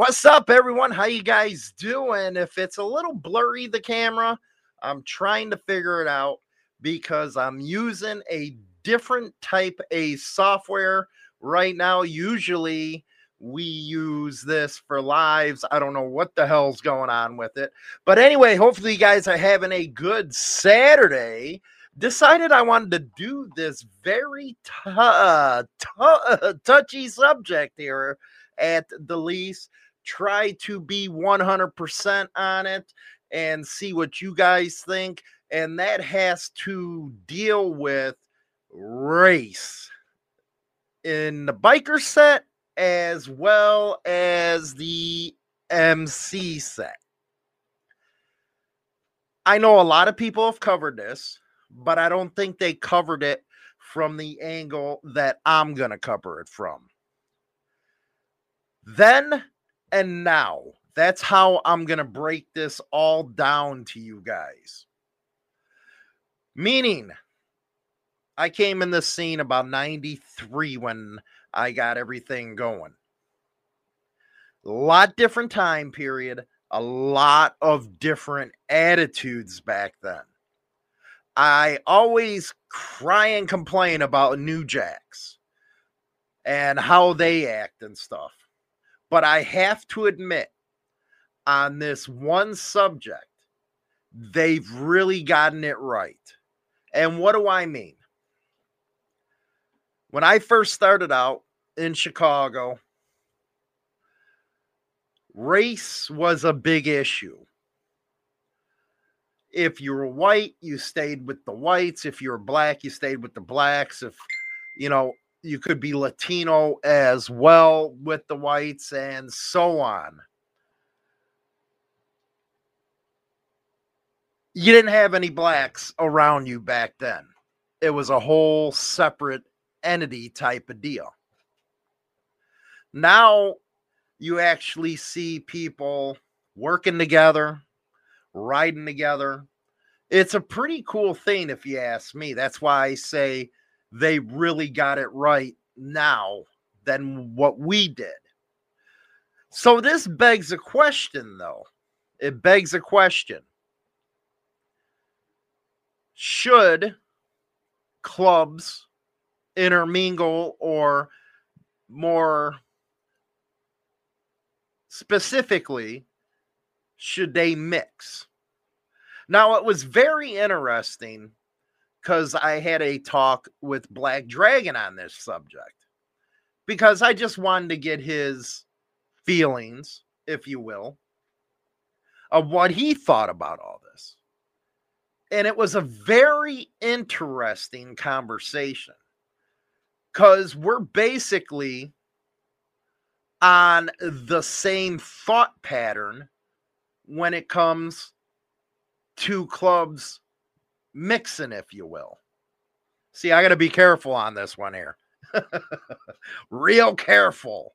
What's up, everyone? How you guys doing? If it's a little blurry, the camera, I'm trying to figure it out because I'm using a different type of software right now. Usually, we use this for lives. I don't know what the hell's going on with it. But anyway, hopefully, you guys are having a good Saturday. Decided I wanted to do this very t- uh, t- touchy subject here at the least try to be 100% on it and see what you guys think. And that has to deal with race in the biker set as well as the MC set. I know a lot of people have covered this, but I don't think they covered it from the angle that I'm going to cover it from. Then and now. That's how I'm going to break this all down to you guys. Meaning, I came in the scene about 93 when I got everything going. A lot different time period, a lot of different attitudes back then. I always cry and complain about New Jacks and how they act and stuff. But I have to admit, on this one subject, they've really gotten it right. And what do I mean? When I first started out in Chicago, race was a big issue. If you were white, you stayed with the whites. If you were black, you stayed with the blacks. If, you know, you could be Latino as well with the whites and so on. You didn't have any blacks around you back then. It was a whole separate entity type of deal. Now you actually see people working together, riding together. It's a pretty cool thing, if you ask me. That's why I say they really got it right now than what we did. So this begs a question, though. It begs a question. Should clubs intermingle or more specifically, should they mix? Now, it was very interesting because I had a talk with Black Dragon on this subject because I just wanted to get his feelings, if you will, of what he thought about all this. And it was a very interesting conversation because we're basically on the same thought pattern when it comes to clubs mixing, if you will. See, I got to be careful on this one here. Real careful.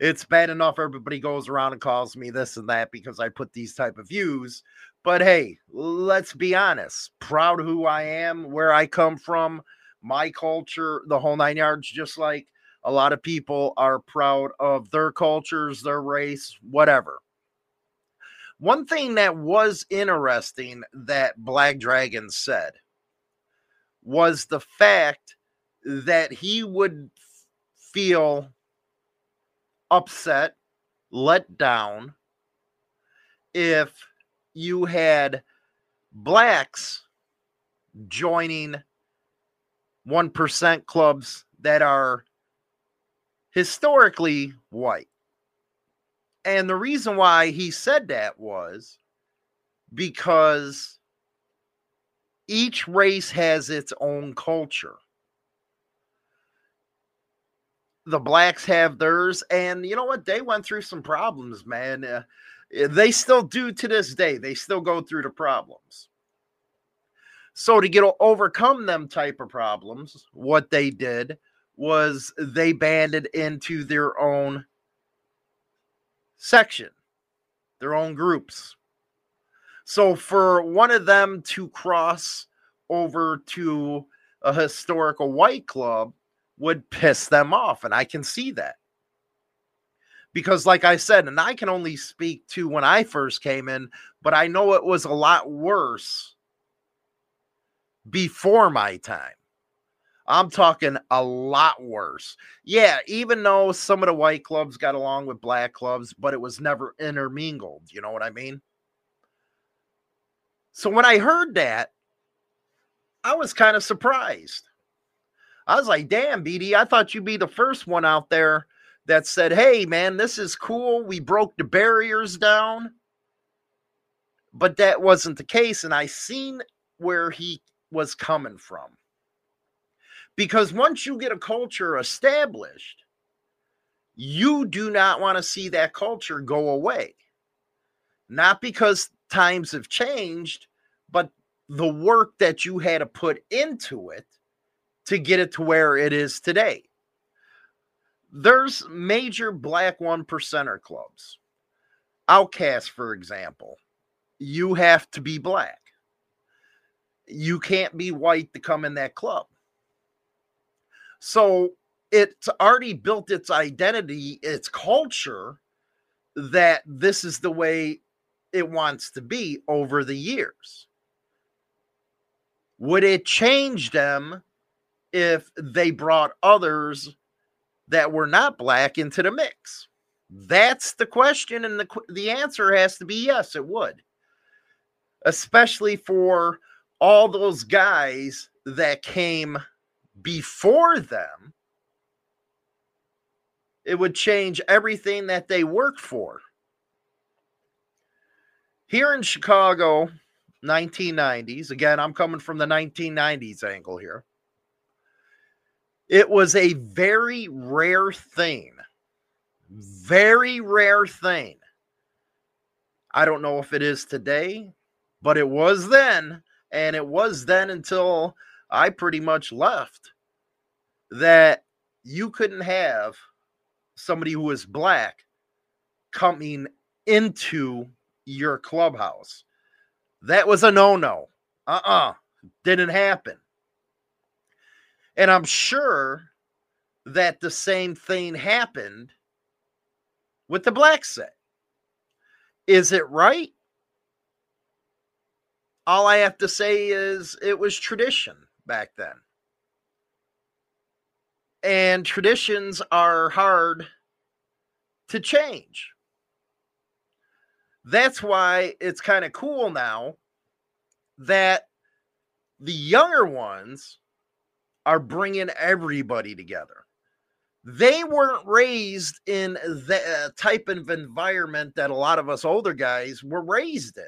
It's bad enough everybody goes around and calls me this and that because I put these type of views. But hey, let's be honest. Proud who I am, where I come from, my culture, the whole nine yards, just like a lot of people are proud of their cultures, their race, whatever. One thing that was interesting that Black Dragon said was the fact that he would feel upset, let down if you had blacks joining 1% clubs that are historically white. And the reason why he said that was because each race has its own culture. the blacks have theirs, and you know what? They went through some problems, man. Uh, they still do to this day. They still go through the problems. So to get overcome them type of problems, what they did was they banded into their own section, their own groups. So for one of them to cross over to a historical white club would piss them off. And I can see that. Because, like I said, and I can only speak to when I first came in, but I know it was a lot worse before my time. I'm talking a lot worse. Yeah, even though some of the white clubs got along with black clubs, but it was never intermingled. You know what I mean? So when I heard that, I was kind of surprised. I was like, damn, BD, I thought you'd be the first one out there that said, hey, man, this is cool. We broke the barriers down. But that wasn't the case. And I seen where he was coming from. Because once you get a culture established, you do not want to see that culture go away. Not because times have changed, but the work that you had to put into it to get it to where it is today. There's major black one percenter clubs. Outcast, for example, you have to be black. You can't be white to come in that club. So it's already built its identity, its culture that this is the way it wants to be over the years. Would it change them if they brought others that were not black into the mix? That's the question, and the the answer has to be yes, it would. Especially for all those guys that came before them, it would change everything that they work for. Here in Chicago, 1990s, again, I'm coming from the 1990s angle here. It was a very rare thing. Very rare thing. I don't know if it is today, but it was then. And it was then until I pretty much left that you couldn't have somebody who was black coming into your clubhouse. That was a no no. Uh uh-uh. uh. did not happen. And I'm sure that the same thing happened with the black set. Is it right? All I have to say is it was tradition back then. And traditions are hard to change. That's why it's kind of cool now that the younger ones are bringing everybody together. They weren't raised in the uh, type of environment that a lot of us older guys were raised in.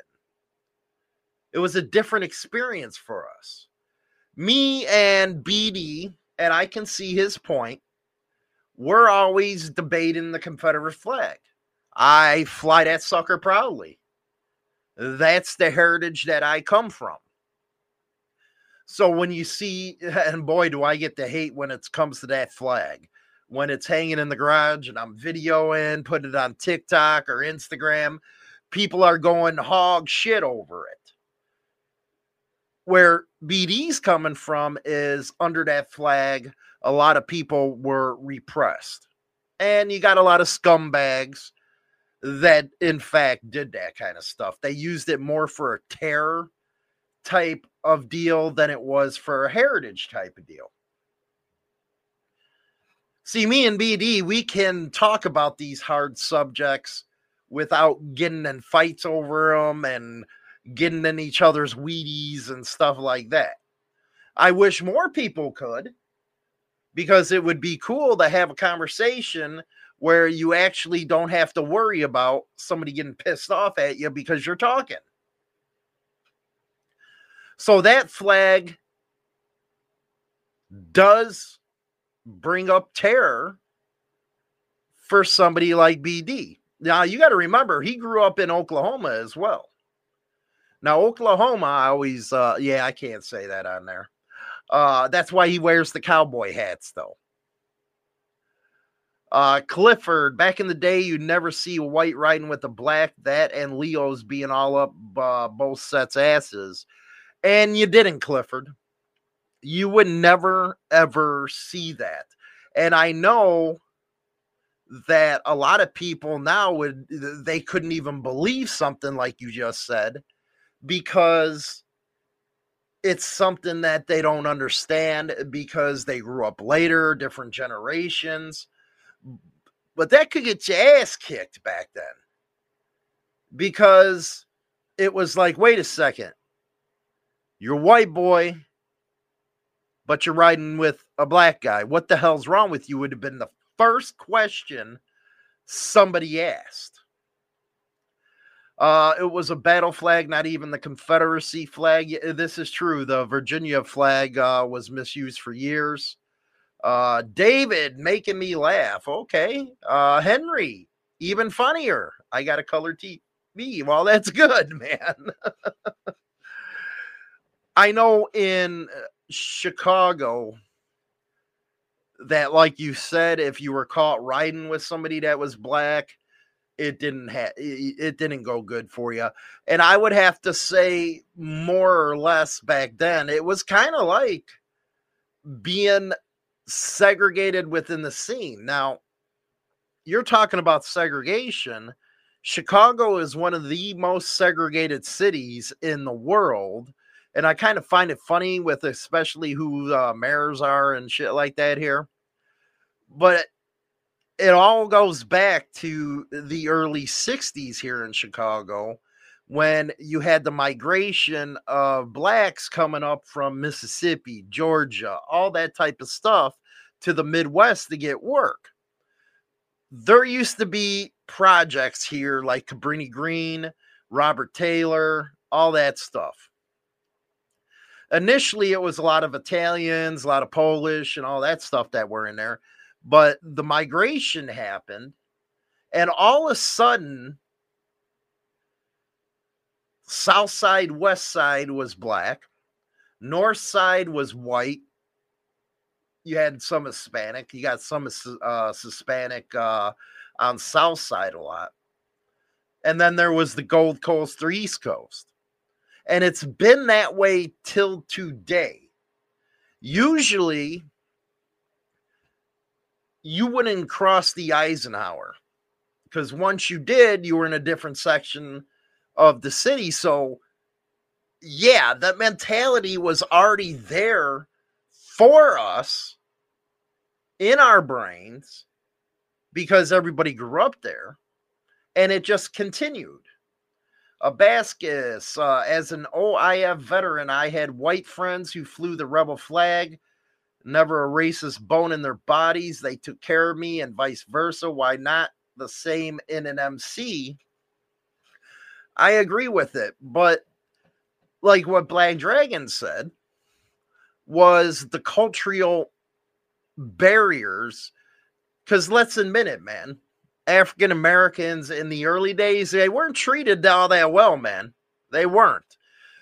It was a different experience for us. Me and BD, and I can see his point, we're always debating the Confederate flag. I fly that sucker proudly. That's the heritage that I come from. So when you see, and boy, do I get the hate when it comes to that flag, when it's hanging in the garage and I'm videoing, putting it on TikTok or Instagram, people are going hog shit over it. Where BD's coming from is under that flag, a lot of people were repressed. And you got a lot of scumbags that, in fact, did that kind of stuff. They used it more for a terror type of deal than it was for a heritage type of deal. See, me and BD, we can talk about these hard subjects without getting in fights over them and getting in each other's Wheaties and stuff like that. I wish more people could because it would be cool to have a conversation where you actually don't have to worry about somebody getting pissed off at you because you're talking. So that flag does bring up terror for somebody like BD. Now you got to remember he grew up in Oklahoma as well. Now Oklahoma, I always uh yeah, I can't say that on there. Uh that's why he wears the cowboy hats though. Uh Clifford, back in the day, you'd never see a white riding with a black, that and Leo's being all up uh, both sets asses. And you didn't, Clifford. You would never ever see that. And I know that a lot of people now would they couldn't even believe something like you just said because it's something that they don't understand eh, because they grew up later, different generations. But that could get your ass kicked back then because it was like, wait a second, you're white boy, but you're riding with a black guy. What the hell's wrong with you? Would have been the first question somebody asked. Uh, it was a battle flag, not even the Confederacy flag. This is true. The Virginia flag uh, was misused for years. Uh, David making me laugh. Okay. Uh, Henry, even funnier. I got a color TV. Well, that's good, man. I know in uh, Chicago, that like you said if you were caught riding with somebody that was black it didn't have it didn't go good for you and i would have to say more or less back then it was kind of like being segregated within the scene. Now you're talking about segregation. Chicago is one of the most segregated cities in the world and I kind of find it funny with especially who uh, mayors are and shit like that here. But it all goes back to the early 60s here in Chicago when you had the migration of blacks coming up from Mississippi, Georgia, all that type of stuff to the Midwest to get work. There used to be projects here like Cabrini Green, Robert Taylor, all that stuff initially it was a lot of Italians, a lot of Polish, and all that stuff that were in there. But the migration happened, and all of a sudden, South side, West side was black, North side was white. You had some Hispanic. You got some uh, Hispanic uh, on South side a lot, and then there was the Gold Coast or East Coast. And it's been that way till today. Usually, you wouldn't cross the Eisenhower because once you did, you were in a different section of the city. So, yeah, that mentality was already there for us in our brains because everybody grew up there and it just continued. Abascus, uh, as an OIF veteran, I had white friends who flew the rebel flag, never a racist bone in their bodies. They took care of me and vice versa. Why not the same in an MC? I agree with it, but like what Black Dragon said was the cultural barriers. Because let's admit it, man African Americans in the early days, they weren't treated all that well, man. They weren't.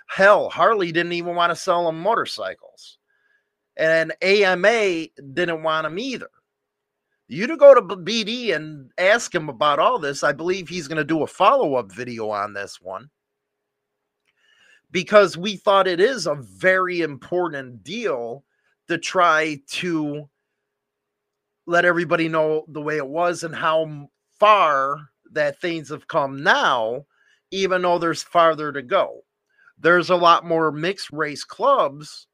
Hell, Harley didn't even want to sell them motorcycles. And AMA didn't want him either. You to go to BD and ask him about all this. I believe he's going to do a follow up video on this one because we thought it is a very important deal to try to let everybody know the way it was and how far that things have come now, even though there's farther to go. There's a lot more mixed race clubs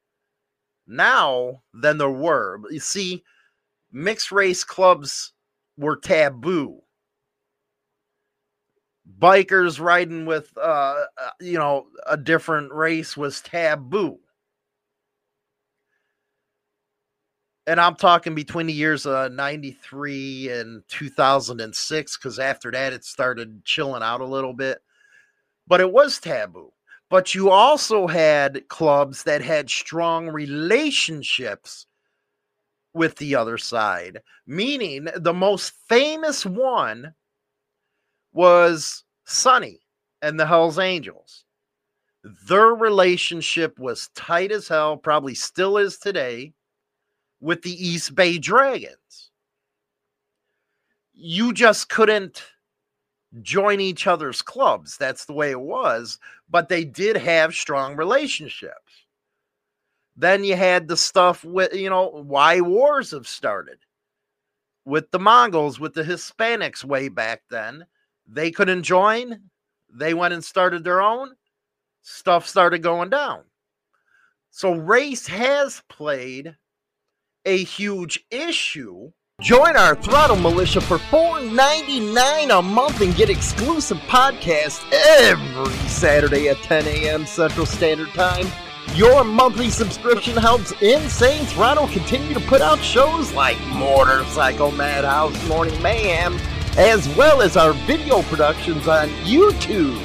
now than there were. You see, mixed race clubs were taboo. Bikers riding with, uh, uh you know, a different race was taboo. and I'm talking between the years of 93 and 2006, because after that it started chilling out a little bit. But it was taboo. But you also had clubs that had strong relationships with the other side, meaning the most famous one was Sonny and the Hells Angels. Their relationship was tight as hell, probably still is today, with the East Bay Dragons. You just couldn't join each other's clubs. That's the way it was, but they did have strong relationships. Then you had the stuff with, you know, why wars have started with the Mongols, with the Hispanics way back then. They couldn't join. They went and started their own. Stuff started going down. So race has played a huge issue Join our Throttle Militia for $4.99 a month and get exclusive podcasts every Saturday at 10 a.m. Central Standard Time. Your monthly subscription helps Insane Throttle continue to put out shows like Motorcycle Madhouse Morning Mayhem, as well as our video productions on YouTube.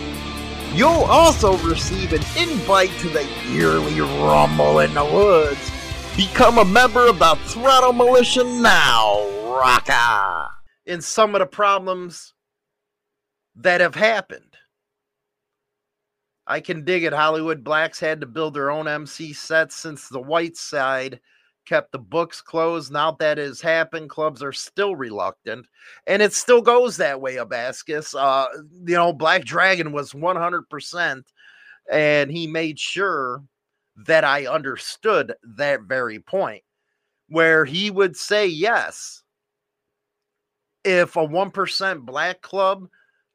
You'll also receive an invite to the yearly Rumble in the Woods Become a member of the Throttle Militia now, Rocka! In some of the problems that have happened. I can dig it. Hollywood Blacks had to build their own MC sets since the white side kept the books closed. Now that has happened, clubs are still reluctant, and it still goes that way. Abascus, uh, you know, Black Dragon was 100%, and he made sure that I understood that very point, where he would say yes. If a 1% black club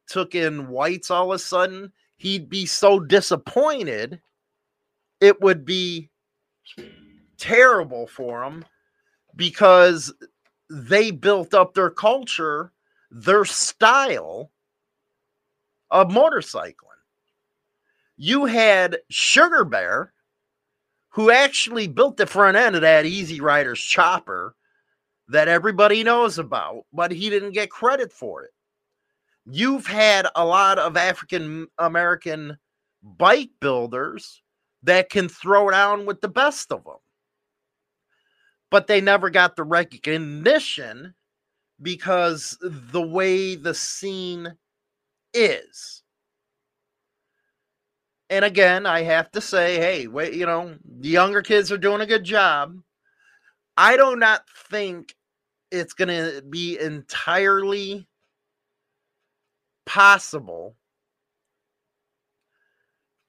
took in whites all of a sudden, he'd be so disappointed. It would be terrible for him because they built up their culture, their style of motorcycling. You had Sugar Bear, who actually built the front end of that Easy Riders chopper that everybody knows about, but he didn't get credit for it. You've had a lot of African American bike builders that can throw down with the best of them, but they never got the recognition because the way the scene is. And again, I have to say, hey, wait, you know, the younger kids are doing a good job. I do not think it's going to be entirely possible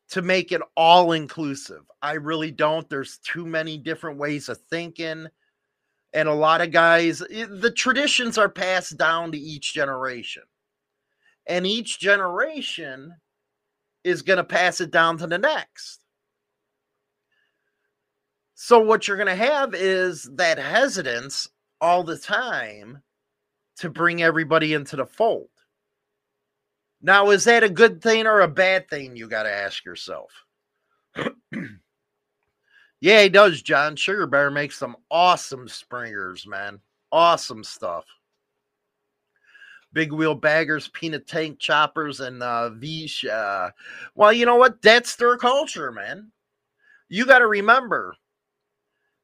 to make it all inclusive. I really don't. There's too many different ways of thinking. And a lot of guys, eh, the traditions are passed down to each generation. And each generation is going to pass it down to the next. So, what you're going to have is that hesitance all the time to bring everybody into the fold. Now, is that a good thing or a bad thing? You got to ask yourself. yeah, he does, John. Sugar Bear makes some awesome springers, man. Awesome stuff big wheel baggers, peanut tank choppers, and uh. Uh, well, you know what? That's their culture, man. You got to remember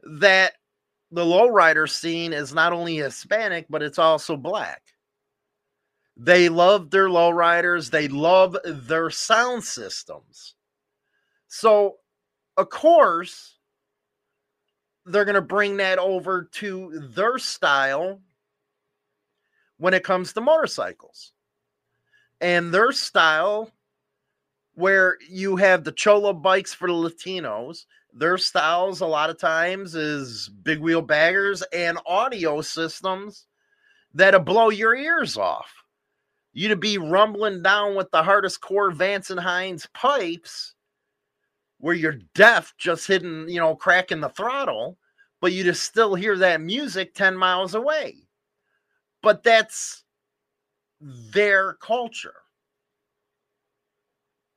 that the lowrider scene is not only Hispanic, but it's also black. They love their lowriders, they love their sound systems. So, of course, they're going to bring that over to their style when it comes to motorcycles. And their style, where you have the Cholo bikes for the Latinos, their styles a lot of times is big wheel baggers and audio systems that'll blow your ears off. You'd be rumbling down with the hardest core Vance and Hines pipes where you're deaf, just hitting, you know, cracking the throttle, but you just still hear that music 10 miles away but that's their culture.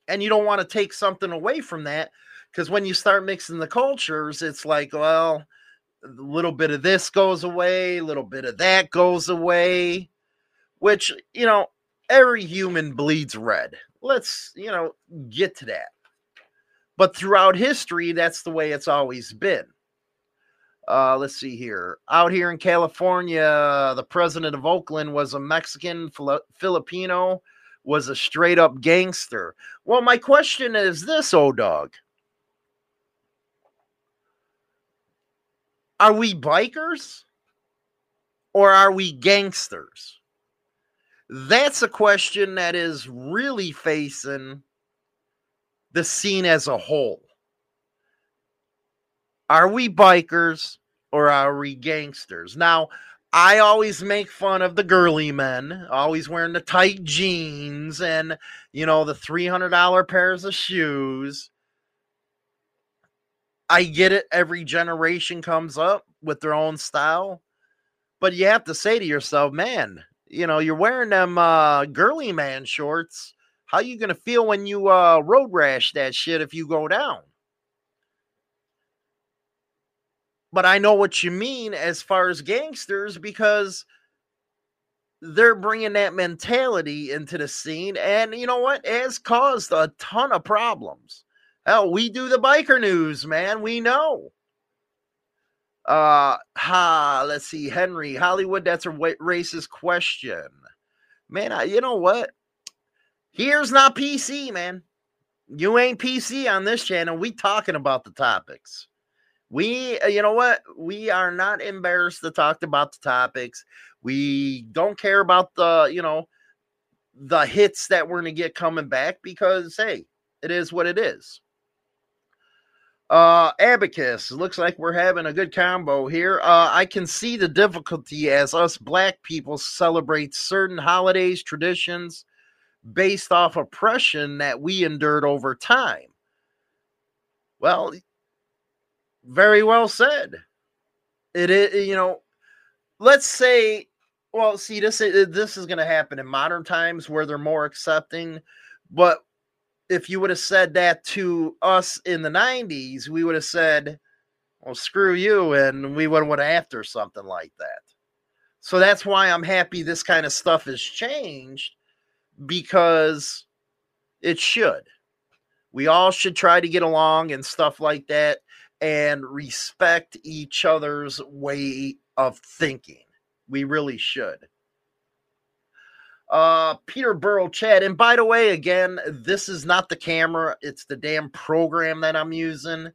And you don't want to take something away from that because when you start mixing the cultures, it's like, well, a little bit of this goes away, a little bit of that goes away, which, you know, every human bleeds red. Let's, you know, get to that. But throughout history, that's the way it's always been. Uh, let's see here. Out here in California, the president of Oakland was a Mexican, Filipino, was a straight up gangster. Well, my question is this, O Dog. Are we bikers or are we gangsters? That's a question that is really facing the scene as a whole. Are we bikers or are we gangsters? Now, I always make fun of the girly men, always wearing the tight jeans and, you know, the $300 pairs of shoes. I get it. Every generation comes up with their own style. But you have to say to yourself, man, you know, you're wearing them uh, girly man shorts. How you going to feel when you uh, road rash that shit if you go down? But I know what you mean as far as gangsters because they're bringing that mentality into the scene. And you know what? It has caused a ton of problems. Hell, we do the biker news, man. We know. Uh, ha, let's see, Henry Hollywood. That's a racist question, man. I, you know what? Here's not PC, man. You ain't PC on this channel. We talking about the topics. We, uh, you know what? We are not embarrassed to talk about the topics. We don't care about the, you know, the hits that we're going to get coming back because, hey, it is what it is. Uh, Abacus, looks like we're having a good combo here. Uh, I can see the difficulty as us black people celebrate certain holidays, traditions based off oppression that we endured over time. Well, very well said. It is, you know, let's say, well, see, this this is going to happen in modern times where they're more accepting, but if you would have said that to us in the 90s, we would have said, well, screw you, and we would have went after something like that. So that's why I'm happy this kind of stuff has changed because it should. We all should try to get along and stuff like that and respect each other's way of thinking. We really should. Uh, Peter Burrow, Chad. And by the way, again, this is not the camera, it's the damn program that I'm using.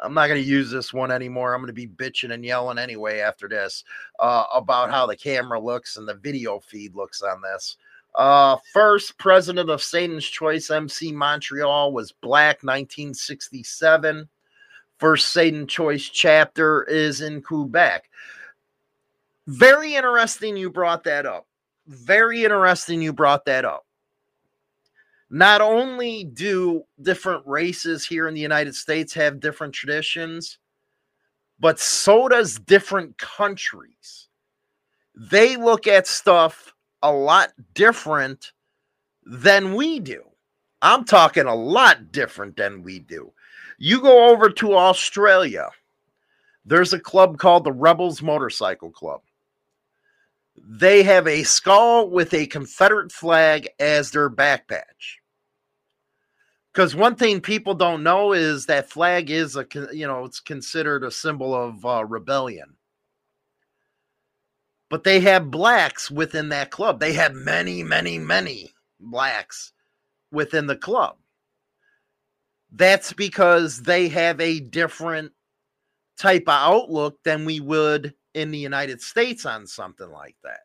I'm not going to use this one anymore. I'm going to be bitching and yelling anyway after this uh, about how the camera looks and the video feed looks on this. Uh, first president of Satan's Choice MC Montreal was Black 1967. First Satan Choice chapter is in Quebec. Very interesting you brought that up very interesting you brought that up. Not only do different races here in the United States have different traditions, but so does different countries. They look at stuff a lot different than we do. I'm talking a lot different than we do. You go over to Australia, there's a club called the Rebels Motorcycle Club they have a skull with a Confederate flag as their back patch. Because one thing people don't know is that flag is a you know it's considered a symbol of uh, rebellion. But they have blacks within that club. They have many, many, many blacks within the club. That's because they have a different type of outlook than we would in the United States on something like that.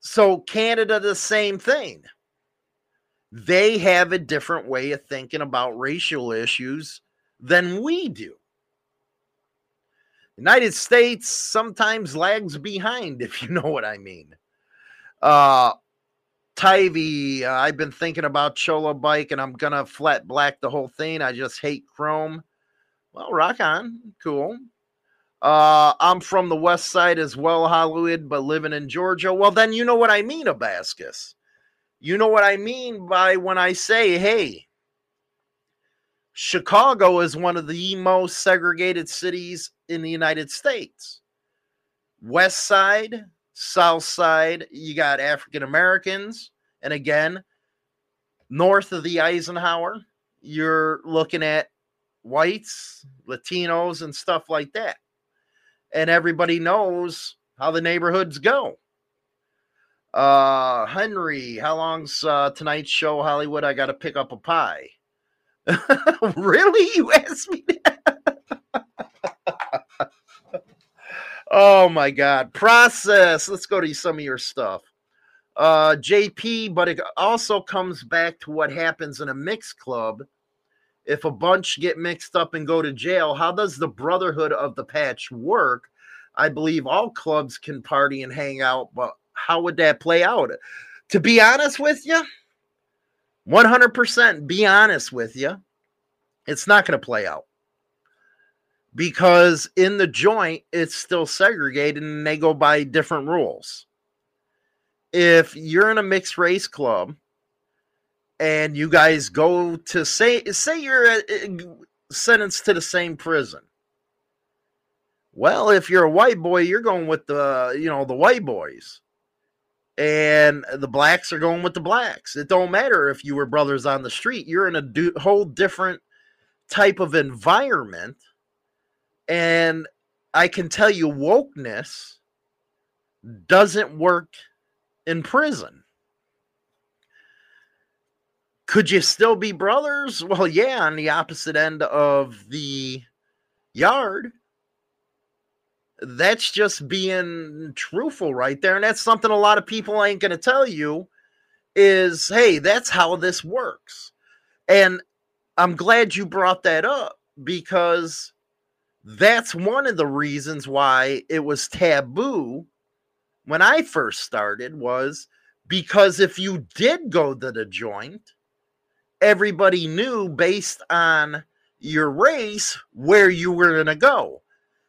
So, Canada, the same thing. They have a different way of thinking about racial issues than we do. United States sometimes lags behind, if you know what I mean. Uh, Tyvee, uh, I've been thinking about Cholo bike and I'm gonna flat black the whole thing. I just hate chrome. Well, rock on, cool. Uh, I'm from the west side as well, Hollywood, but living in Georgia. Well, then you know what I mean, Abascus. You know what I mean by when I say, hey, Chicago is one of the most segregated cities in the United States. West side, south side, you got African Americans. And again, north of the Eisenhower, you're looking at whites, Latinos, and stuff like that. and everybody knows how the neighborhoods go. Uh, Henry, how long's uh, tonight's show, Hollywood? I got to pick up a pie. really? You asked me that? Oh my God. Process. Let's go to some of your stuff. Uh, JP, but it also comes back to what happens in a mixed club. If a bunch get mixed up and go to jail, how does the brotherhood of the patch work? I believe all clubs can party and hang out, but how would that play out? To be honest with you, 100% be honest with you, it's not going to play out because in the joint, it's still segregated and they go by different rules. If you're in a mixed race club and you guys go to say, say you're uh, sentenced to the same prison. Well, if you're a white boy, you're going with the, you know, the white boys and the blacks are going with the blacks. It don't matter if you were brothers on the street. You're in a do- whole different type of environment. And I can tell you wokeness doesn't work in prison. Could you still be brothers? Well, yeah, on the opposite end of the yard that's just being truthful right there and that's something a lot of people ain't going to tell you is hey that's how this works and i'm glad you brought that up because that's one of the reasons why it was taboo when i first started was because if you did go to the joint everybody knew based on your race where you were going to go.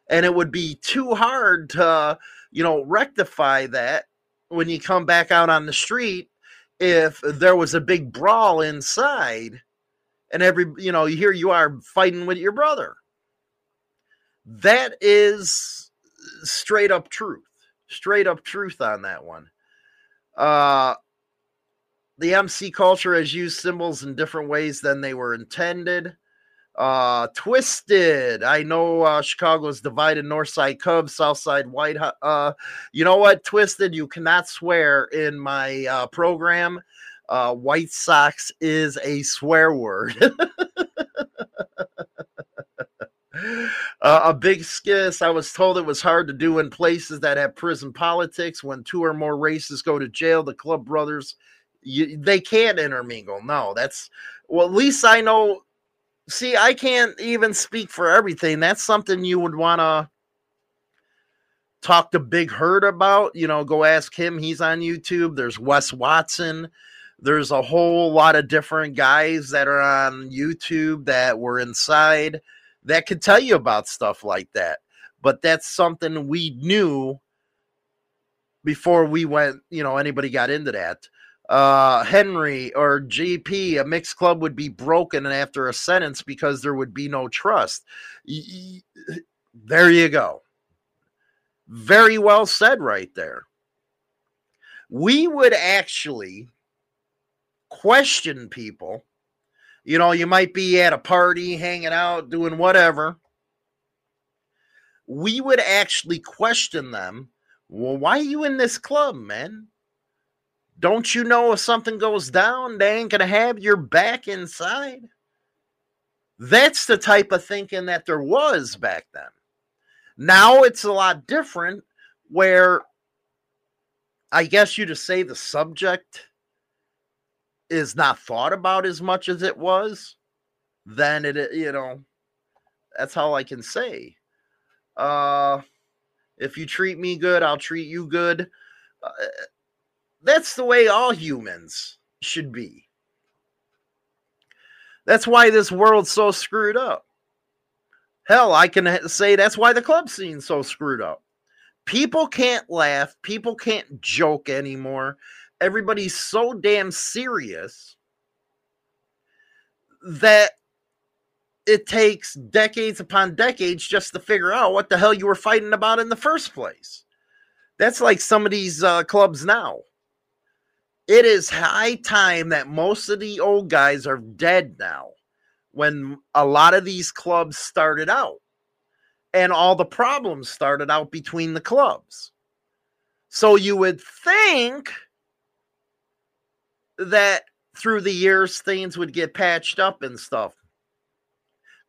And it would be too hard to you know rectify that when you come back out on the street if there was a big brawl inside and every you know here you are fighting with your brother that is straight up truth straight up truth on that one uh the mc culture has used symbols in different ways than they were intended uh, Twisted. I know uh, Chicago's divided North Side Cubs, South Side White. Uh, you know what, Twisted? You cannot swear in my uh, program. Uh, White Sox is a swear word. Uh, a big skiss. I was told it was hard to do in places that have prison politics. When two or more races go to jail, the club brothers, you, they can't intermingle. No, that's well. At least I know see, I can't even speak for everything. That's something you would want to talk to Big Hurt about. You know, go ask him. He's on YouTube. There's Wes Watson. There's a whole lot of different guys that are on YouTube that were inside that could tell you about stuff like that. But that's something we knew before we went, you know, anybody got into that uh, Henry or GP, a mixed club would be broken after a sentence because there would be no trust. There you go. Very well said, right there. We would actually question people. You know, you might be at a party, hanging out, doing whatever. We would actually question them. Well, why are you in this club, man? Don't you know if something goes down, they ain't going to have your back inside? That's the type of thinking that there was back then. Now it's a lot different where I guess you just say the subject is not thought about as much as it was, then it, you know, that's all I can say. Uh, if you treat me good, I'll treat you good. Uh, that's the way all humans should be. That's why this world's so screwed up. Hell, I can say that's why the club scene's so screwed up. People can't laugh, people can't joke anymore. Everybody's so damn serious that it takes decades upon decades just to figure out what the hell you were fighting about in the first place. That's like some of these uh, clubs now. It is high time that most of the old guys are dead now when a lot of these clubs started out. and all the problems started out between the clubs. So you would think that through the years things would get patched up and stuff.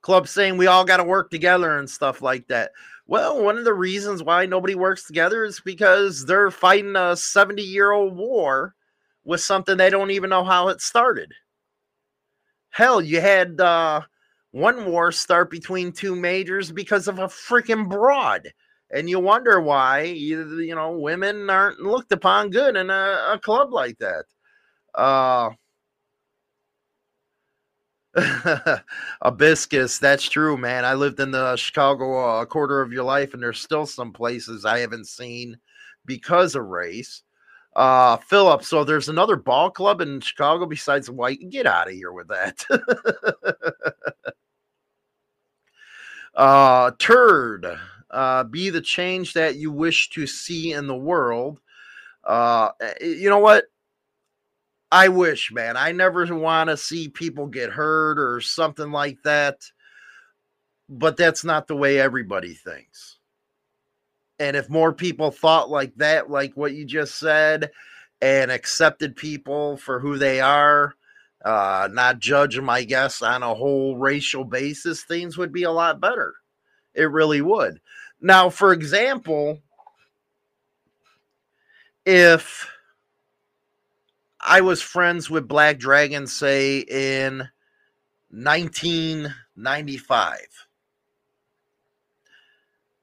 Clubs saying we all got to work together and stuff like that. Well, one of the reasons why nobody works together is because they're fighting a 70 year old war with something they don't even know how it started. Hell, you had uh, one war start between two majors because of a freaking broad. And you wonder why, you know, women aren't looked upon good in a, a club like that. Uh, Abiscus, that's true, man. I lived in the Chicago uh, a quarter of your life, and there's still some places I haven't seen because of race. Uh, Philip, so there's another ball club in Chicago besides White. Get out of here with that. uh, turd, uh, be the change that you wish to see in the world. Uh, eh, you know what? I wish, man. I never want to see people get hurt or something like that. But that's not the way everybody thinks. And if more people thought like that, like what you just said, and accepted people for who they are, uh, not judge them, I guess, on a whole racial basis, things would be a lot better. It really would. Now, for example, if I was friends with Black Dragon, say in 1995.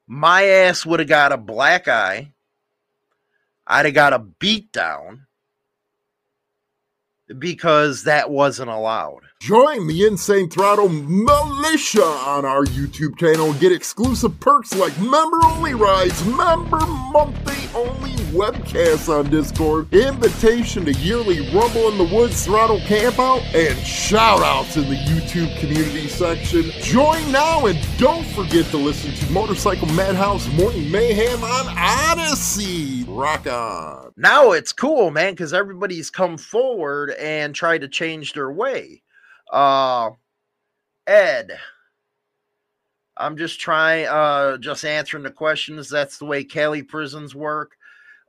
My ass would have got a black eye. I'd have got a beat down because that wasn't allowed. Join the Insane Throttle Militia on our YouTube channel get exclusive perks like member only rides, member monthly only webcasts on Discord, invitation to yearly Rumble in the Woods Throttle Campout, and shout outs in the YouTube community section. Join now and don't forget to listen to Motorcycle Madhouse Morning Mayhem on Odyssey. Rock on. Now it's cool, man, because everybody's come forward and tried to change their way. Uh, Ed, I'm just trying, uh, just answering the questions. That's the way Cali prisons work.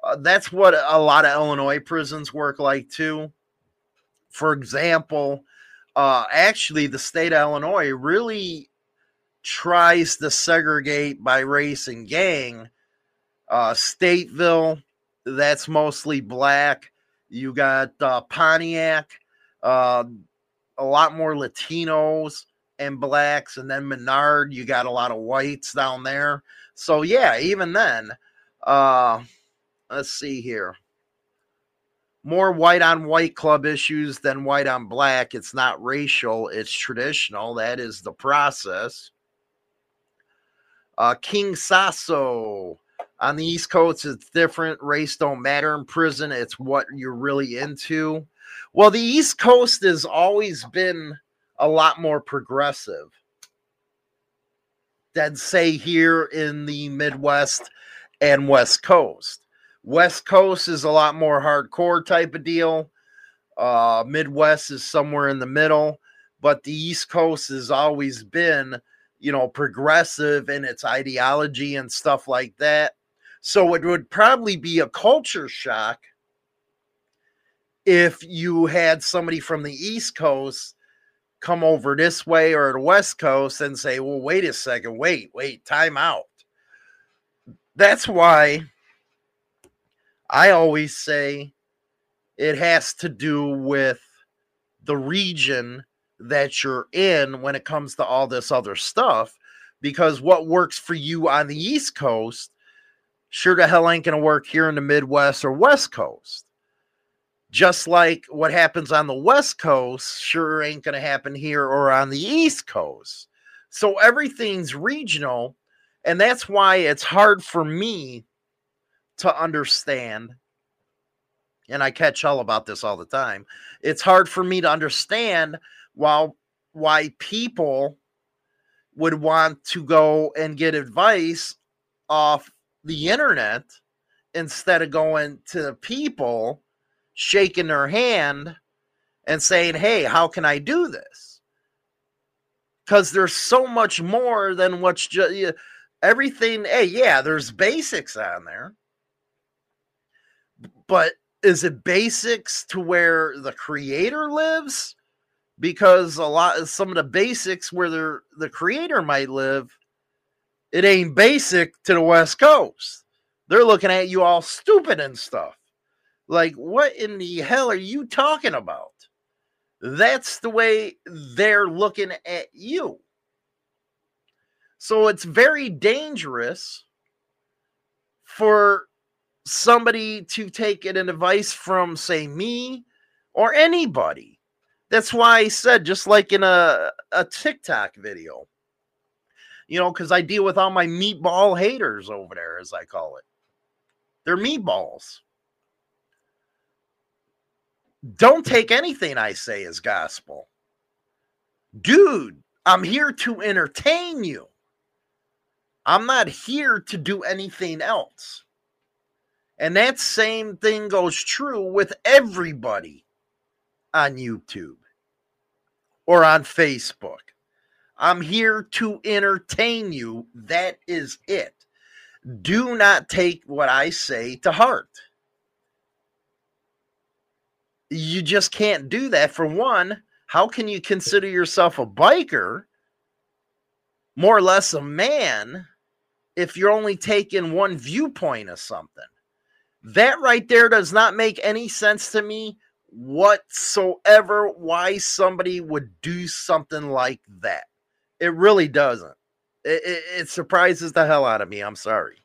Uh, that's what a lot of Illinois prisons work like too. For example, uh, actually, the state of Illinois really tries to segregate by race and gang. Uh, Stateville, that's mostly black. You got uh, Pontiac, uh, a lot more Latinos and blacks, and then Menard, you got a lot of whites down there. So yeah, even then, uh, let's see here. More white on white club issues than white on black. It's not racial, it's traditional. That is the process. Uh, King Sasso on the East Coast, it's different. Race don't matter in prison, it's what you're really into. Well, the East Coast has always been a lot more progressive than, say, here in the Midwest and West Coast. West Coast is a lot more hardcore type of deal. Uh, Midwest is somewhere in the middle, but the East Coast has always been, you know, progressive in its ideology and stuff like that. So it would probably be a culture shock if you had somebody from the East Coast come over this way or the West Coast and say, well, wait a second, wait, wait, time out. That's why I always say it has to do with the region that you're in when it comes to all this other stuff. Because what works for you on the East Coast sure to hell ain't going to work here in the Midwest or West Coast. Just like what happens on the West Coast sure ain't going to happen here or on the East Coast. So everything's regional. And that's why it's hard for me to understand. And I catch all about this all the time. It's hard for me to understand why why people would want to go and get advice off the internet instead of going to people shaking her hand and saying, Hey, how can I do this? Because there's so much more than what's just everything. Hey, yeah, there's basics on there, but is it basics to where the creator lives? Because a lot of some of the basics where the creator might live, it ain't basic to the West Coast. They're looking at you all stupid and stuff. Like, what in the hell are you talking about? That's the way they're looking at you. So it's very dangerous for somebody to take an advice from, say, me or anybody. That's why I said, just like in a, a TikTok video, you know, because I deal with all my meatball haters over there, as I call it. They're meatballs. Don't take anything I say as gospel. Dude, I'm here to entertain you. I'm not here to do anything else. And that same thing goes true with everybody on YouTube or on Facebook. I'm here to entertain you. That is it. Do not take what I say to heart. You just can't do that. For one, how can you consider yourself a biker, more or less a man, if you're only taking one viewpoint of something? That right there does not make any sense to me whatsoever why somebody would do something like that. It really doesn't. It, it, it, surprises the hell out of me. I'm sorry.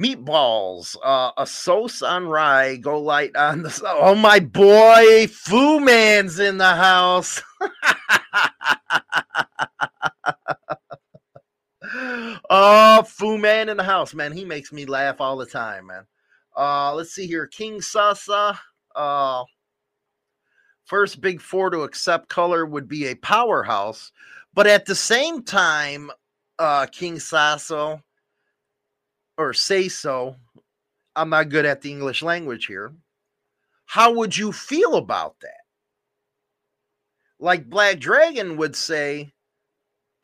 Meatballs, uh, a sauce on rye, go light on the. Oh, my boy, Fu Man's in the house. oh, Fu Man in the house, man. He makes me laugh all the time, man. Uh, let's see here. King Sasa. Uh, first big four to accept color would be a powerhouse, but at the same time, uh, King Sasso or say so. I'm not good at the English language here. How would you feel about that? Like Black Dragon would say,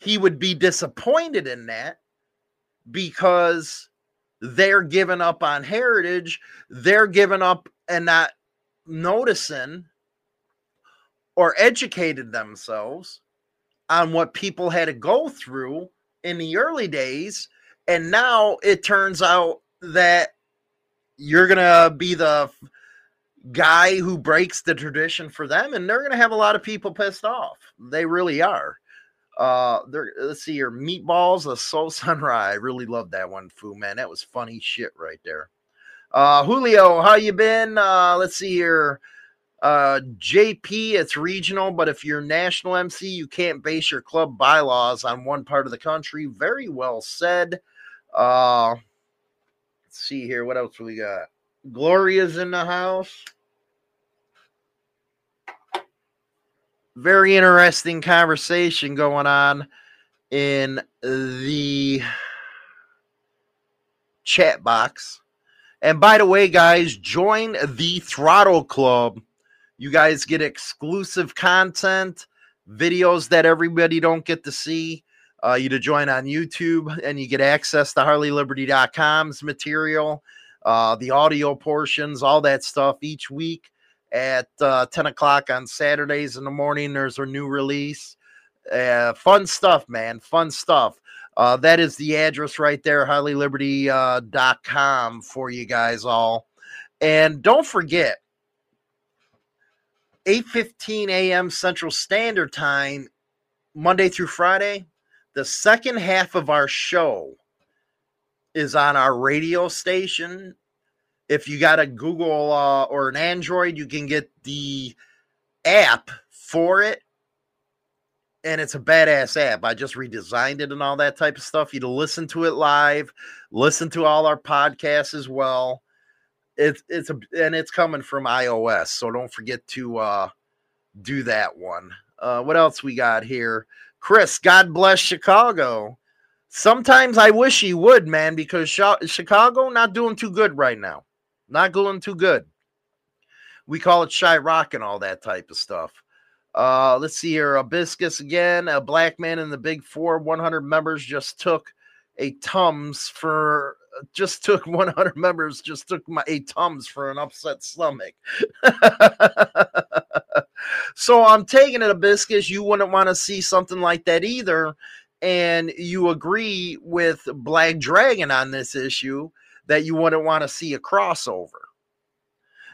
he would be disappointed in that because they're giving up on heritage, they're giving up and not noticing or educated themselves on what people had to go through in the early days. And now it turns out that you're to be the guy who breaks the tradition for them, and they're to have a lot of people pissed off. They really are. Uh. Let's see here. Meatballs, a Soul Sunrise. I really love that one, Foo man. That was funny shit right there. Uh, Julio, how you been? Uh, let's see here. Uh, JP, it's regional, but if you're national MC, you can't base your club bylaws on one part of the country. Very well said. Uh, let's see here. What else we got? Gloria's in the house. very interesting conversation going on in the chat box. And by the way, guys, join the Throttle Club. You guys get exclusive content, videos that everybody don't get to see. Uh, you to join on YouTube, and you get access to HarleyLiberty.com's material, uh, the audio portions, all that stuff each week at uh, 10 o'clock on Saturdays in the morning. There's a new release. Uh, fun stuff, man. Fun stuff. Uh, that is the address right there, HarleyLiberty.com uh, for you guys all. And don't forget, 8:15 a.m. Central Standard Time, Monday through Friday. The second half of our show is on our radio station if you got a Google uh, or an Android, you can get the app for it. And it's a badass app. I just redesigned it and all that type of stuff. You listen to it live, listen to all our podcasts as well. It's it's a and it's coming from iOS, so don't forget to uh, do that one. Uh, what else we got here? Chris, God bless Chicago. Sometimes I wish he would, man, because Chicago not doing too good right now. Not going too good. We call it Chiraq and all that type of stuff. Uh, let's see here. Abiscus again. A black man in the Big Four. 100 members just took a Tums for just took 100 members just took my eight Tums for an upset stomach. so I'm taking it, Abiscus. You wouldn't want to see something like that either. And you agree with Black Dragon on this issue that you wouldn't want to see a crossover.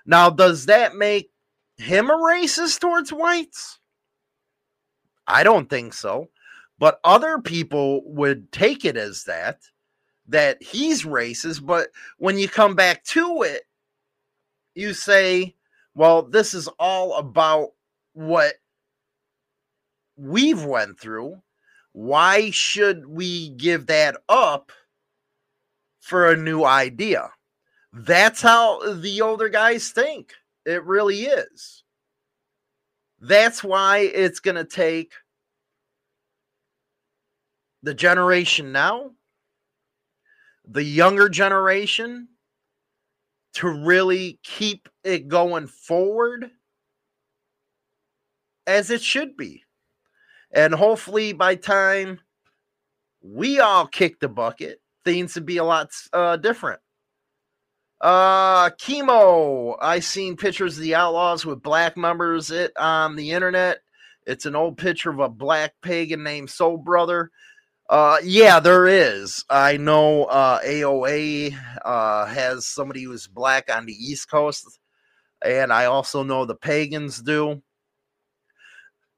Now, does that make him a racist towards whites? I don't think so. But other people would take it as that, that he's racist. But when you come back to it, you say, well, this is all about what we've went through. Why should we give that up for a new idea? That's how the older guys think. It really is. That's why it's going to take the generation now, the younger generation, to really keep it going forward as it should be. And hopefully, by time we all kick the bucket, things would be a lot uh, different. Uh, chemo. I seen pictures of the Outlaws with black members it on the internet. It's an old picture of a black pagan named Soul Brother. Uh, yeah, there is. I know uh, AOA uh, has somebody who's black on the East Coast, and I also know the pagans do.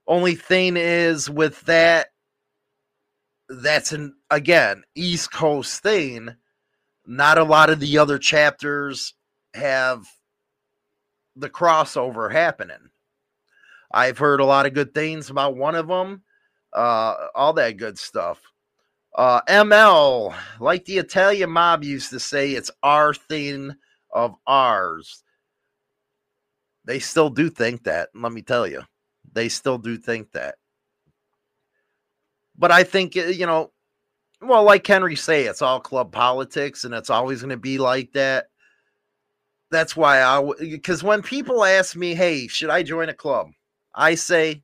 Only thing is with that, that's an again East Coast thing not a lot of the other chapters have the crossover happening. I've heard a lot of good things about one of them, uh, all that good stuff. Uh, ML, like the Italian mob used to say, it's our thing of ours. They still do think that. Let me tell you, they still do think that. But I think, you know, well, like Henry say, it's all club politics, and it's always going to be like that. That's why I, because when people ask me, "Hey, should I join a club?" I say,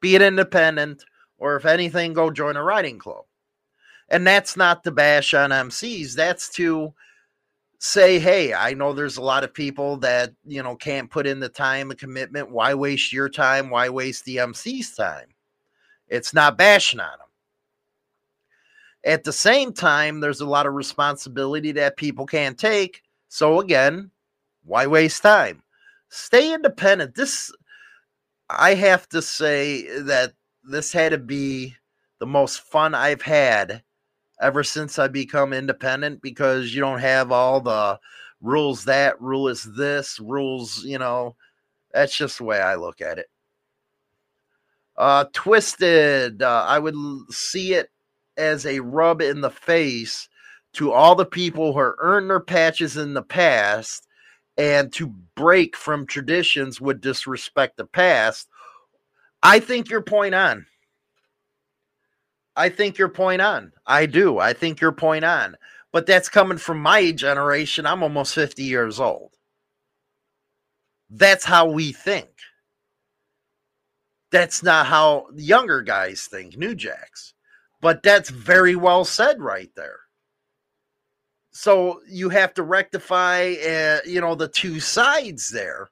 "Be an independent, or if anything, go join a writing club." And that's not to bash on MCs. That's to say, "Hey, I know there's a lot of people that you know can't put in the time and commitment. Why waste your time? Why waste the MC's time?" It's not bashing on them at the same time, there's a lot of responsibility that people can't take. So again, why waste time? Stay independent. This I have to say that this had to be the most fun I've had ever since I become independent because you don't have all the rules that rule is this rules, you know, that's just the way I look at it. Uh twisted, uh, I would see it as a rub in the face to all the people who earned their patches in the past and to break from traditions would disrespect the past. I think your point on. I think your point on. I do. I think your point on. But that's coming from my generation. I'm almost 50 years old. That's how we think. That's not how younger guys think, New Jacks. But that's very well said right there. So you have to rectify, uh, you know, the two sides there.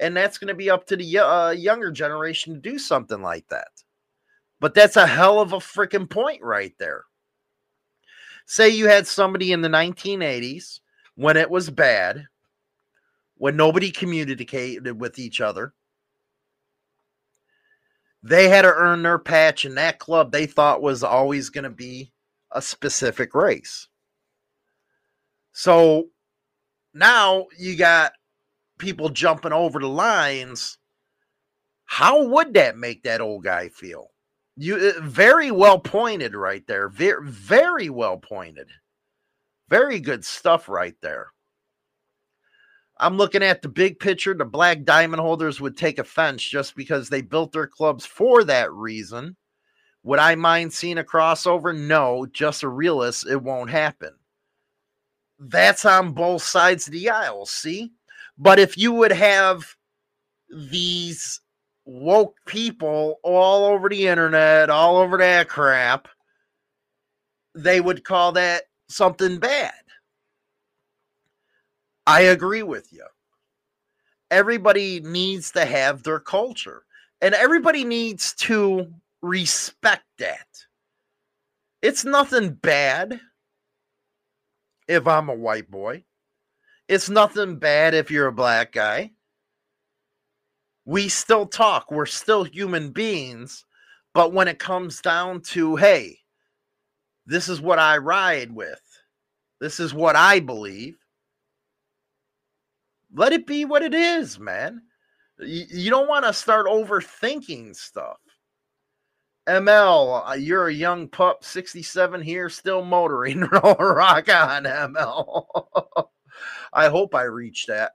And that's going to be up to the uh, younger generation to do something like that. But that's a hell of a freaking point right there. Say you had somebody in the 1980s when it was bad, when nobody communicated with each other, they had to earn their patch in that club they thought was always going to be a specific race. So now you got people jumping over the lines. How would that make that old guy feel? You uh, very well pointed right there. Very very well pointed. Very good stuff right there. I'm looking at the big picture. The black diamond holders would take offense just because they built their clubs for that reason. Would I mind seeing a crossover? No, just a realist, it won't happen. That's on both sides of the aisle, see? But if you would have these woke people all over the internet, all over that crap, they would call that something bad. I agree with you. Everybody needs to have their culture, and everybody needs to respect that. It's nothing bad if I'm a white boy. It's nothing bad if you're a black guy. We still talk, we're still human beings. But when it comes down to, hey, this is what I ride with, this is what I believe, let it be what it is, man. You, don't want to start overthinking stuff. ML, uh, you're a young pup, 67 here, still motoring. Rock on, ML. I hope I reach that.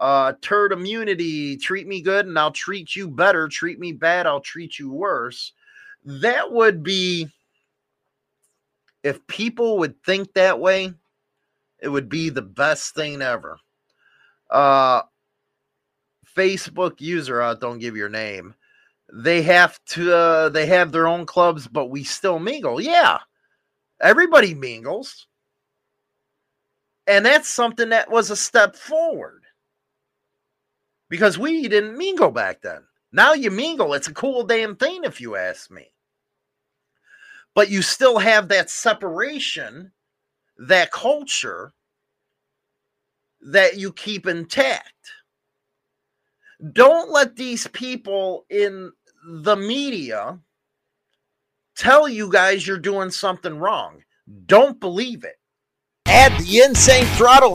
Uh, turd immunity, treat me good and I'll treat you better. Treat me bad, I'll treat you worse. That would be, if people would think that way, it would be the best thing ever. Uh, Facebook user, uh, don't give your name. They have to, uh, they have their own clubs, but we still mingle. Yeah, everybody mingles. And that's something that was a step forward because we didn't mingle back then. Now you mingle. It's a cool damn thing, if you ask me. But you still have that separation, that culture that you keep intact. Don't let these people in the media tell you guys you're doing something wrong. Don't believe it. Add the Insane Throttle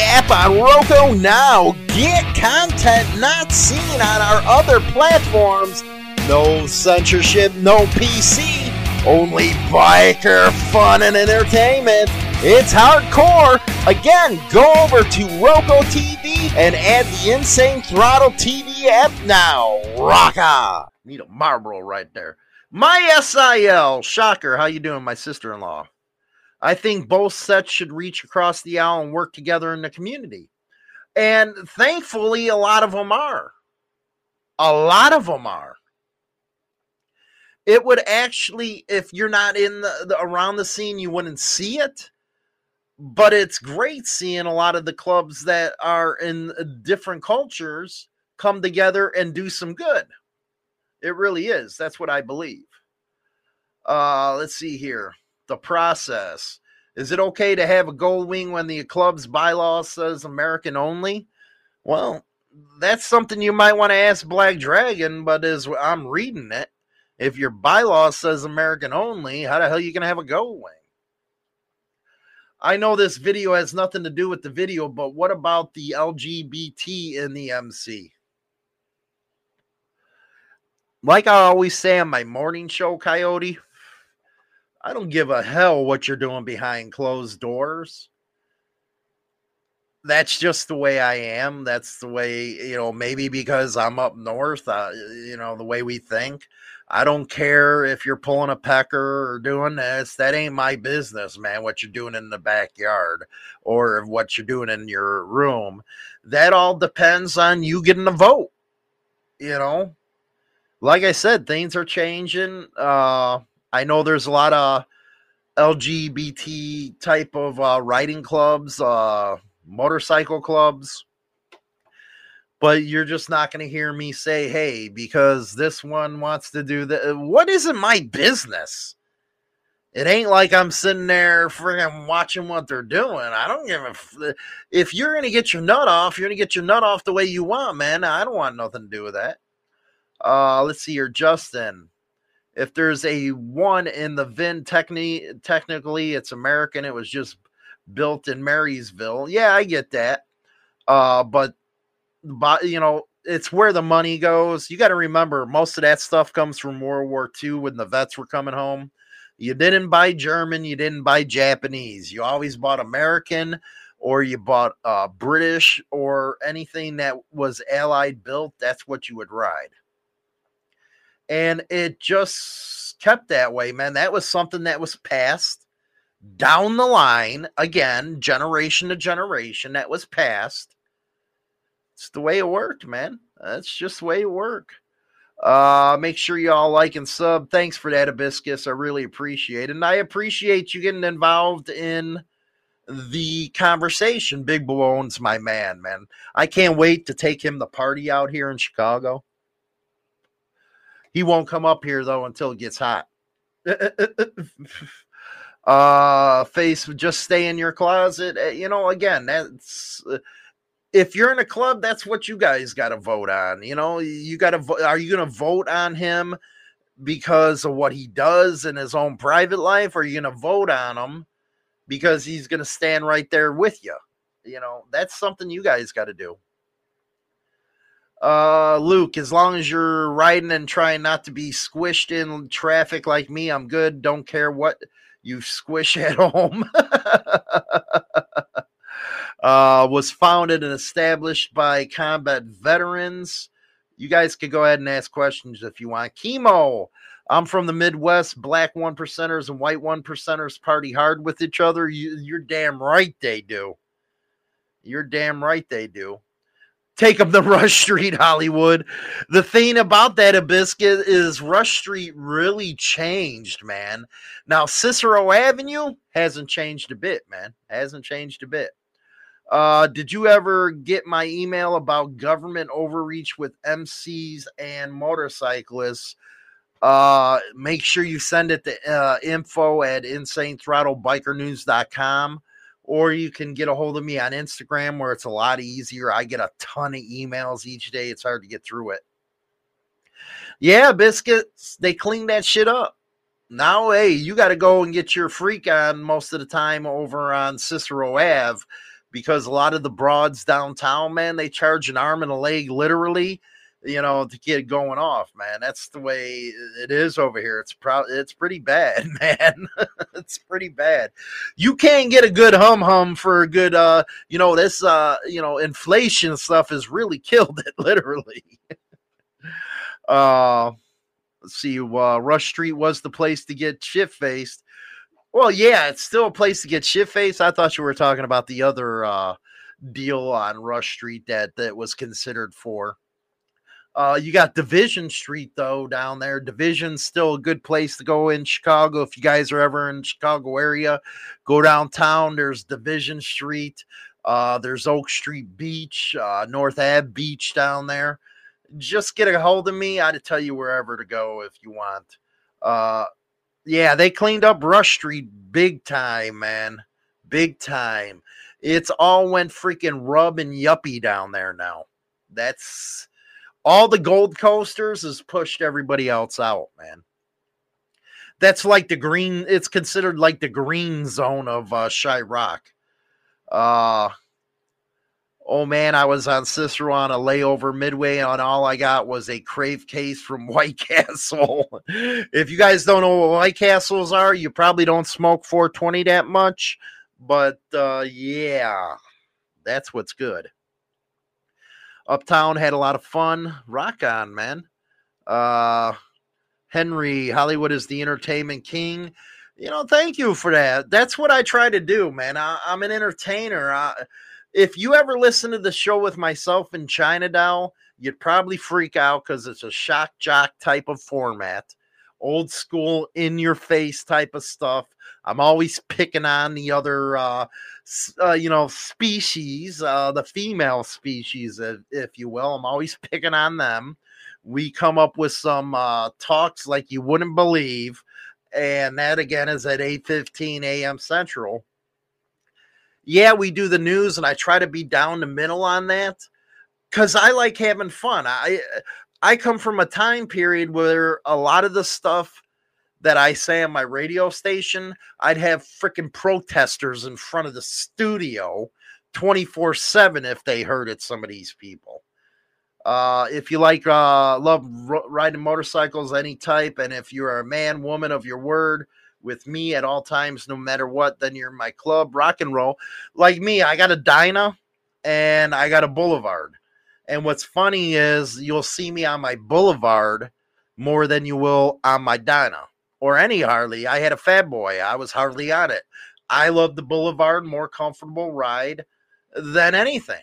App on Roku now. Get content not seen on our other platforms. No censorship, no PC, only biker fun and entertainment. It's hardcore. Again, go over to Roku TV and add the Insane Throttle TV app now. Rock on. Need a Marlboro right there. My SIL, shocker. How you doing, my sister-in-law? I think both sets should reach across the aisle and work together in the community. And thankfully, a lot of them are. A lot of them are. It would actually, if you're not in the, the around the scene, you wouldn't see it. But it's great seeing a lot of the clubs that are in uh, different cultures come together and do some good. It really is. That's what I believe. Uh, let's see here the process. Is it okay to have a gold wing when the club's bylaw says American only? Well, that's something you might want to ask Black Dragon, but as I'm reading it, if your bylaw says American only, how the hell are you going to have a gold wing? I know this video has nothing to do with the video, but what about the LGBT in the MC? Like I always say on my morning show, Coyote, I don't give a hell what you're doing behind closed doors. That's just the way I am. That's the way, you know, maybe because I'm up north, uh, you know, the way we think. I don't care if you're pulling a pecker or doing this. That ain't my business, man, what you're doing in the backyard or what you're doing in your room. That all depends on you getting a vote. You know, like I said, things are changing. Uh, I know there's a lot of LGBT type of uh, riding clubs, uh, motorcycle clubs, but you're just not going to hear me say, hey, because this one wants to do that. What isn't my business? It ain't like I'm sitting there friggin' watching what they're doing. I don't give a. F- if you're gonna get your nut off, you're gonna get your nut off the way you want, man. I don't want nothing to do with that. Uh, let's see here, Justin if there's a one in the VIN techni- technically it's American. It was just built in Marysville. Yeah, I get that. Uh, but but you know, it's where the money goes. You got to remember most of that stuff comes from World War II when the vets were coming home. You didn't buy German, you didn't buy Japanese. You always bought American or you bought uh, British or anything that was Allied built. That's what you would ride and it just kept that way, man. That was something that was passed down the line again, generation to generation. That was passed. It's the way it worked, man. That's just the way it worked. Uh, make sure y'all like and sub. Thanks for that, Hibiscus. I really appreciate it. And I appreciate you getting involved in the conversation. Big Ballone's my man, man. I can't wait to take him the party out here in Chicago. He won't come up here though until it gets hot. uh face just stay in your closet. Eh, you know again that's uh, if you're in a club that's what you guys got to vote on you know? You got to vote are you going to vote on him because of what he does in his own private life or are you going to vote on him because he's going to stand right there with you you know that's something you guys got to do uh, Luke, as long as you're riding and trying not to be squished in traffic like me, I'm good. Don't care what you squish at home. uh, was founded and established by combat veterans. You guys could go ahead and ask questions if you want. Chemo. I'm from the Midwest. Black one percenters and white one percenters party hard with each other. You, you're damn right they do. You're damn right they do take them to Rush Street, Hollywood. The thing about that Abiscuit is Rush Street really changed, man. Now Cicero Avenue hasn't changed a bit, man. Hasn't changed a bit. Uh, did you ever get my email about government overreach with MCs and motorcyclists? Uh, make sure you send it to uh, info at insanethrottlebikernews.com or you can get a hold of me on Instagram where it's a lot easier. I get a ton of emails each day. It's hard to get through it. Yeah, biscuits, they clean that shit up. Now, hey, you got to go and get your freak on most of the time over on Cicero Ave because a lot of the broads downtown, man, they charge an arm and a leg literally you know, to get going off, man. That's the way it is over here. It's pro- it's pretty bad, man. it's pretty bad. You can't get a good hum hum for a good uh, you know, this uh, you know, inflation stuff has really killed it literally. uh let's see, uh Rush Street was the place to get shit faced. Well, yeah, it's still a place to get shit faced. I thought you were talking about the other uh deal on Rush Street that that was considered for. Uh, you got Division Street though down there. Division's still a good place to go in Chicago. If you guys are ever in Chicago area, go downtown. There's Division Street. Uh, there's Oak Street Beach, uh, North Ave Beach down there. Just get a hold of me. I'd tell you wherever to go if you want. Uh, yeah, they cleaned up Rush Street big time, man. Big time. It's all went freaking rub and yuppie down there now. That's all the gold coasters has pushed everybody else out, man. That's like the green, it's considered like the green zone of uh Chiraq. Uh oh man, I was on Cicero on a layover midway, and all I got was a crave case from White Castle. if you guys don't know what White Castles are, you probably don't smoke 420 that much, but uh yeah, that's what's good. Uptown had a lot of fun. Rock on, man. Uh, Henry, Hollywood is the entertainment king. You know, thank you for that. That's what I try to do, man. I, am an entertainer. I, if you ever listen to the show with myself in China you'd probably freak out because it's a shock jock type of format, old school, in your face type of stuff. I'm always picking on the other uh, uh, you know, species, uh, the female species, if, if, you will. I'm always picking on them. We come up with some uh, talks like you wouldn't believe, and that again is at 8:15 a.m. Central. Yeah, we do the news, and I try to be down the middle on that because I like having fun. I I come from a time period where a lot of the stuff that I say on my radio station, I'd have freaking protesters in front of the studio 24 7 if they heard it, some of these people. Uh, if you like, uh, love r- riding motorcycles, any type, and if you're a man, woman of your word with me at all times, no matter what, then you're my club, rock and roll. Like me, I got a Dyna and I got a Boulevard. And what's funny is you'll see me on my Boulevard more than you will on my Dyna or any Harley. I had a Fat Boy. I was hardly on it. I love the Boulevard, more comfortable ride than anything.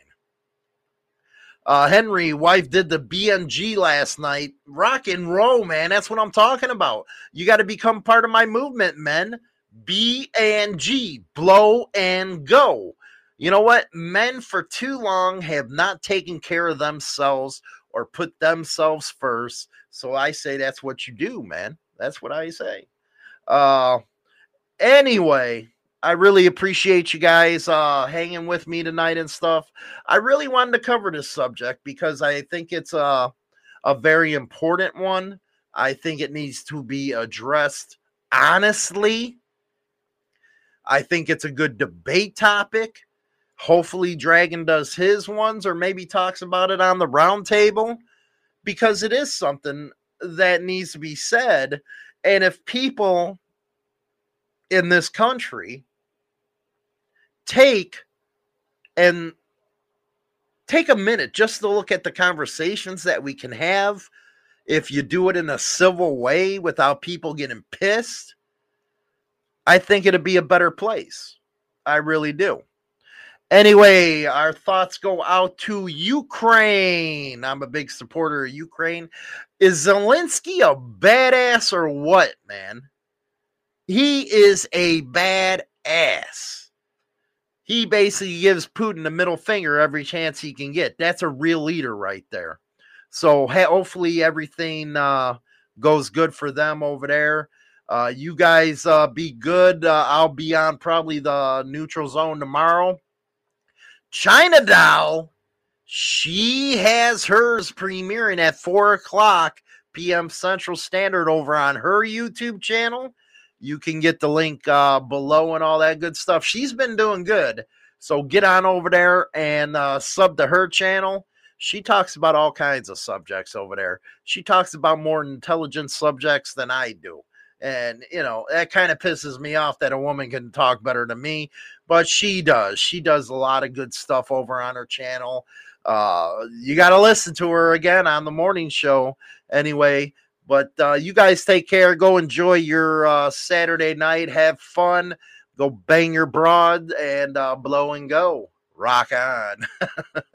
Uh, Henry, wife did the BNG last night. Rock and roll, man. That's what I'm talking about. You got to become part of my movement, men. B and G, blow and go. You know what? Men for too long have not taken care of themselves or put themselves first. So I say that's what you do, man. That's what I say. Uh anyway, I really appreciate you guys uh hanging with me tonight and stuff. I really wanted to cover this subject because I think it's a a very important one. I think it needs to be addressed honestly. I think it's a good debate topic. Hopefully, Dragon does his ones or maybe talks about it on the roundtable because it is something that needs to be said. And if people in this country take and take a minute just to look at the conversations that we can have if you do it in a civil way without people getting pissed i think it'd be a better place i really do anyway our thoughts go out to ukraine i'm a big supporter of ukraine is zelensky a badass or what man he is a badass he basically gives Putin the middle finger every chance he can get. That's a real leader right there. So hopefully everything uh, goes good for them over there. Uh, you guys uh, be good. Uh, I'll be on probably the neutral zone tomorrow. China Doll, she has hers premiering at 4 o'clock p.m. Central Standard over on her YouTube channel. You can get the link uh, below and all that good stuff. She's been doing good. So get on over there and uh, sub to her channel. She talks about all kinds of subjects over there. She talks about more intelligent subjects than I do. And, you know, that kind of pisses me off that a woman can talk better than me, but she does. She does a lot of good stuff over on her channel. Uh, you got to listen to her again on the morning show. Anyway, but uh, you guys take care. Go enjoy your uh, Saturday night. Have fun. Go bang your broad and uh, blow and go. Rock on.